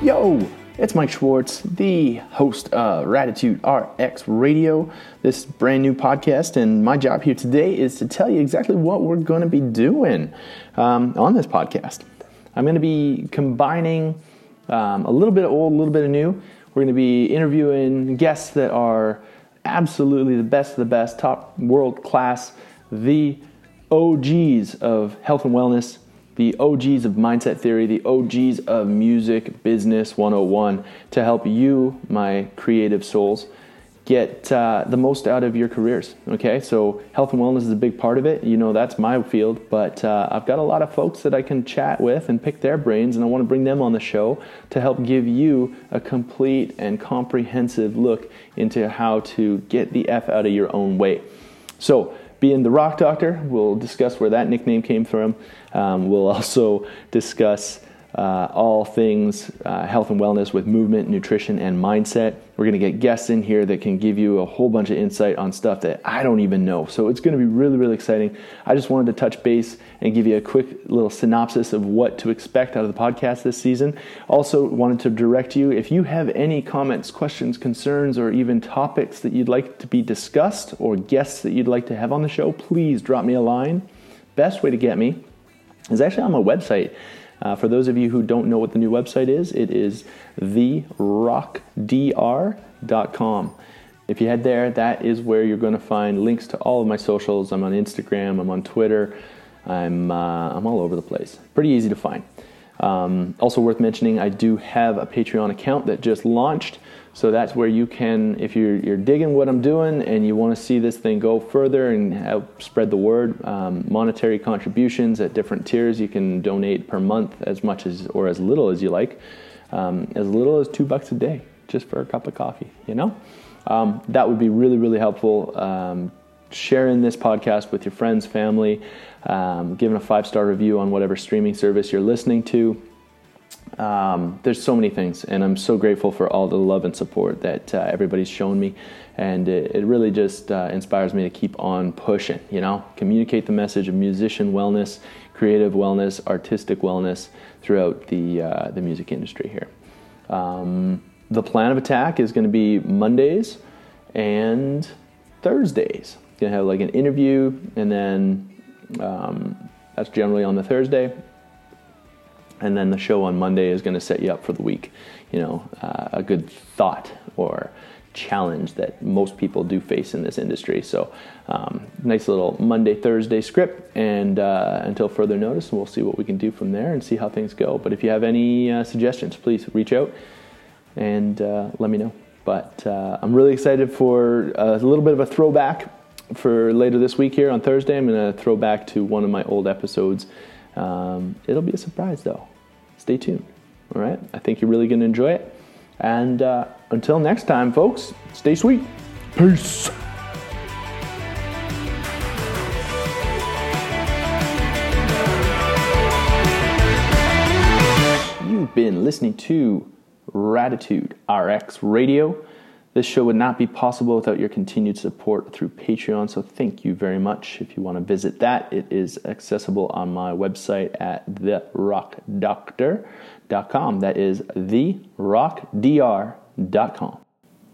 Yo, it's Mike Schwartz, the host of Raditude RX Radio, this brand new podcast. And my job here today is to tell you exactly what we're going to be doing um, on this podcast. I'm going to be combining um, a little bit of old, a little bit of new. We're going to be interviewing guests that are absolutely the best of the best, top world class, the OGs of health and wellness the OGs of mindset theory, the OGs of music business 101 to help you, my creative souls, get uh, the most out of your careers. Okay, so health and wellness is a big part of it. You know, that's my field, but uh, I've got a lot of folks that I can chat with and pick their brains, and I want to bring them on the show to help give you a complete and comprehensive look into how to get the F out of your own way. So, being the Rock Doctor, we'll discuss where that nickname came from. Um, we'll also discuss uh, all things uh, health and wellness with movement, nutrition, and mindset. We're going to get guests in here that can give you a whole bunch of insight on stuff that I don't even know. So it's going to be really, really exciting. I just wanted to touch base and give you a quick little synopsis of what to expect out of the podcast this season. Also, wanted to direct you if you have any comments, questions, concerns, or even topics that you'd like to be discussed or guests that you'd like to have on the show, please drop me a line. Best way to get me is actually on my website. Uh, for those of you who don't know what the new website is, it is therockdr.com. If you head there, that is where you're going to find links to all of my socials. I'm on Instagram, I'm on Twitter, I'm, uh, I'm all over the place. Pretty easy to find. Um, also, worth mentioning, I do have a Patreon account that just launched. So that's where you can, if you're, you're digging what I'm doing and you want to see this thing go further and help spread the word, um, monetary contributions at different tiers, you can donate per month as much as or as little as you like, um, as little as two bucks a day, just for a cup of coffee. You know, um, that would be really really helpful. Sharing this podcast with your friends, family, um, giving a five star review on whatever streaming service you're listening to. Um, there's so many things, and I'm so grateful for all the love and support that uh, everybody's shown me, and it, it really just uh, inspires me to keep on pushing. You know, communicate the message of musician wellness, creative wellness, artistic wellness throughout the uh, the music industry here. Um, the plan of attack is going to be Mondays and Thursdays. To have like an interview, and then um, that's generally on the Thursday and then the show on Monday is to set you up for the week. You know, uh, a good thought or challenge that most people do face in this industry. So, um, nice little Monday Thursday script, and uh, until further notice, we'll see what we can do from there and see how things go. But if you have any uh, suggestions, please reach out and uh, let me know. But uh, I'm really excited for a little bit of a throwback for later this week here on Thursday. I'm going to throw back to one of my old episodes um, it'll be a surprise though. Stay tuned. All right. I think you're really going to enjoy it. And uh, until next time, folks, stay sweet. Peace. You've been listening to Raditude RX Radio. This show would not be possible without your continued support through Patreon, so thank you very much. If you want to visit that, it is accessible on my website at therockdoctor.com. That is therockdr.com.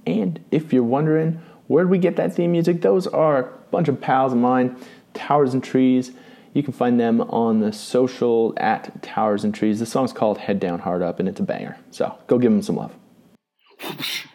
And if you're wondering where do we get that theme music, those are a bunch of pals of mine, Towers and Trees. You can find them on the social at Towers and Trees. The song's called Head Down Heart Up, and it's a banger. So go give them some love.